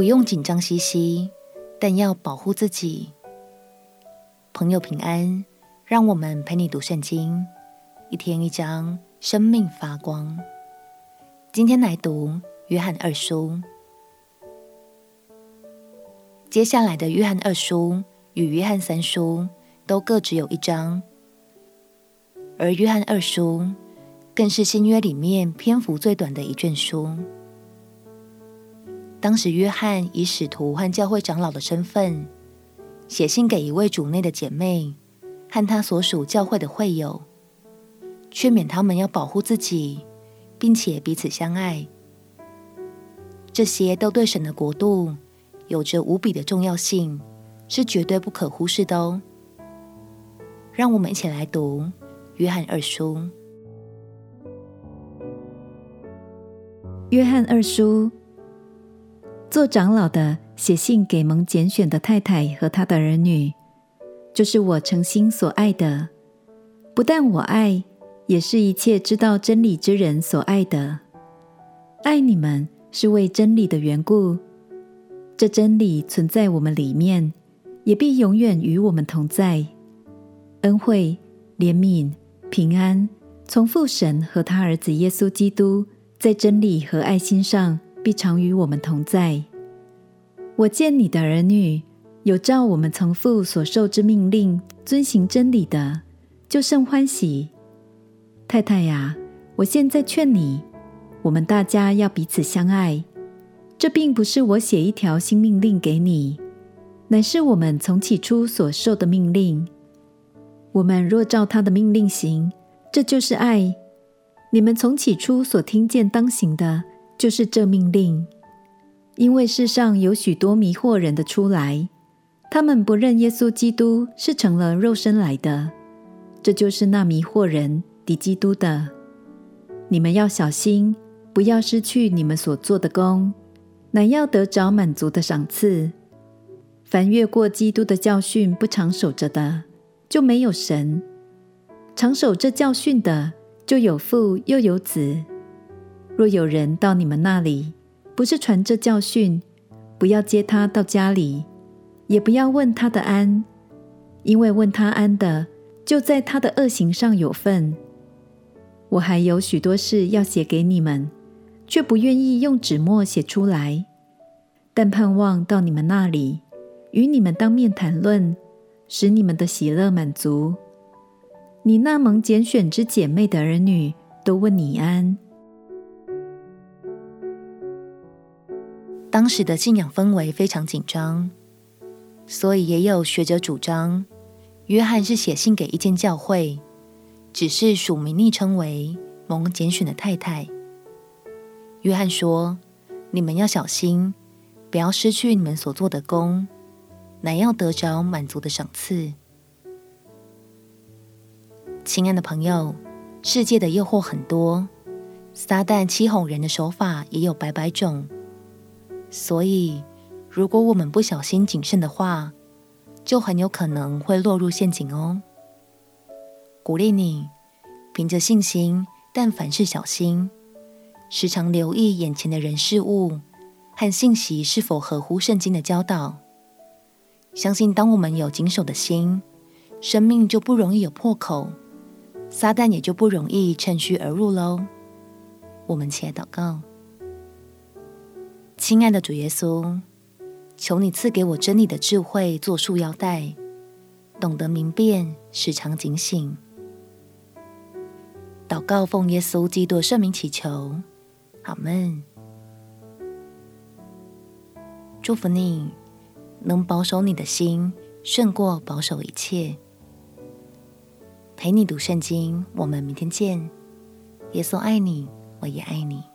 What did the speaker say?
不用紧张兮兮，但要保护自己。朋友平安，让我们陪你读圣经，一天一章，生命发光。今天来读约翰二书。接下来的约翰二书与约翰三书都各只有一章，而约翰二书更是新约里面篇幅最短的一卷书。当时约翰以使徒和教会长老的身份。写信给一位主内的姐妹和她所属教会的会友，劝勉他们要保护自己，并且彼此相爱。这些都对神的国度有着无比的重要性，是绝对不可忽视的哦。让我们一起来读《约翰二书》。《约翰二书》，做长老的。写信给蒙拣选的太太和她的儿女，就是我诚心所爱的。不但我爱，也是一切知道真理之人所爱的。爱你们是为真理的缘故。这真理存在我们里面，也必永远与我们同在。恩惠、怜悯、平安，从父神和他儿子耶稣基督在真理和爱心上，必常与我们同在。我见你的儿女有照我们从父所受之命令遵行真理的，就甚欢喜。太太呀，我现在劝你，我们大家要彼此相爱。这并不是我写一条新命令给你，乃是我们从起初所受的命令。我们若照他的命令行，这就是爱。你们从起初所听见当行的，就是这命令。因为世上有许多迷惑人的出来，他们不认耶稣基督是成了肉身来的，这就是那迷惑人敌基督的。你们要小心，不要失去你们所做的工，乃要得着满足的赏赐。凡越过基督的教训不常守着的，就没有神；常守这教训的，就有父又有子。若有人到你们那里，不是传这教训，不要接他到家里，也不要问他的安，因为问他安的，就在他的恶行上有份。我还有许多事要写给你们，却不愿意用纸墨写出来，但盼望到你们那里，与你们当面谈论，使你们的喜乐满足。你那蒙拣选之姐妹的儿女，都问你安。当时的信仰氛围非常紧张，所以也有学者主张，约翰是写信给一间教会，只是署名昵称为蒙拣选的太太。约翰说：“你们要小心，不要失去你们所做的工，乃要得着满足的赏赐。”亲爱的朋友，世界的诱惑很多，撒旦欺哄人的手法也有百百种。所以，如果我们不小心谨慎的话，就很有可能会落入陷阱哦。鼓励你，凭着信心，但凡事小心，时常留意眼前的人事物和信息是否合乎圣经的教导。相信当我们有谨守的心，生命就不容易有破口，撒旦也就不容易趁虚而入喽。我们起来祷告。亲爱的主耶稣，求你赐给我真理的智慧，做束腰带，懂得明辨，时常警醒。祷告奉耶稣基督圣名祈求，阿门。祝福你，能保守你的心，胜过保守一切。陪你读圣经，我们明天见。耶稣爱你，我也爱你。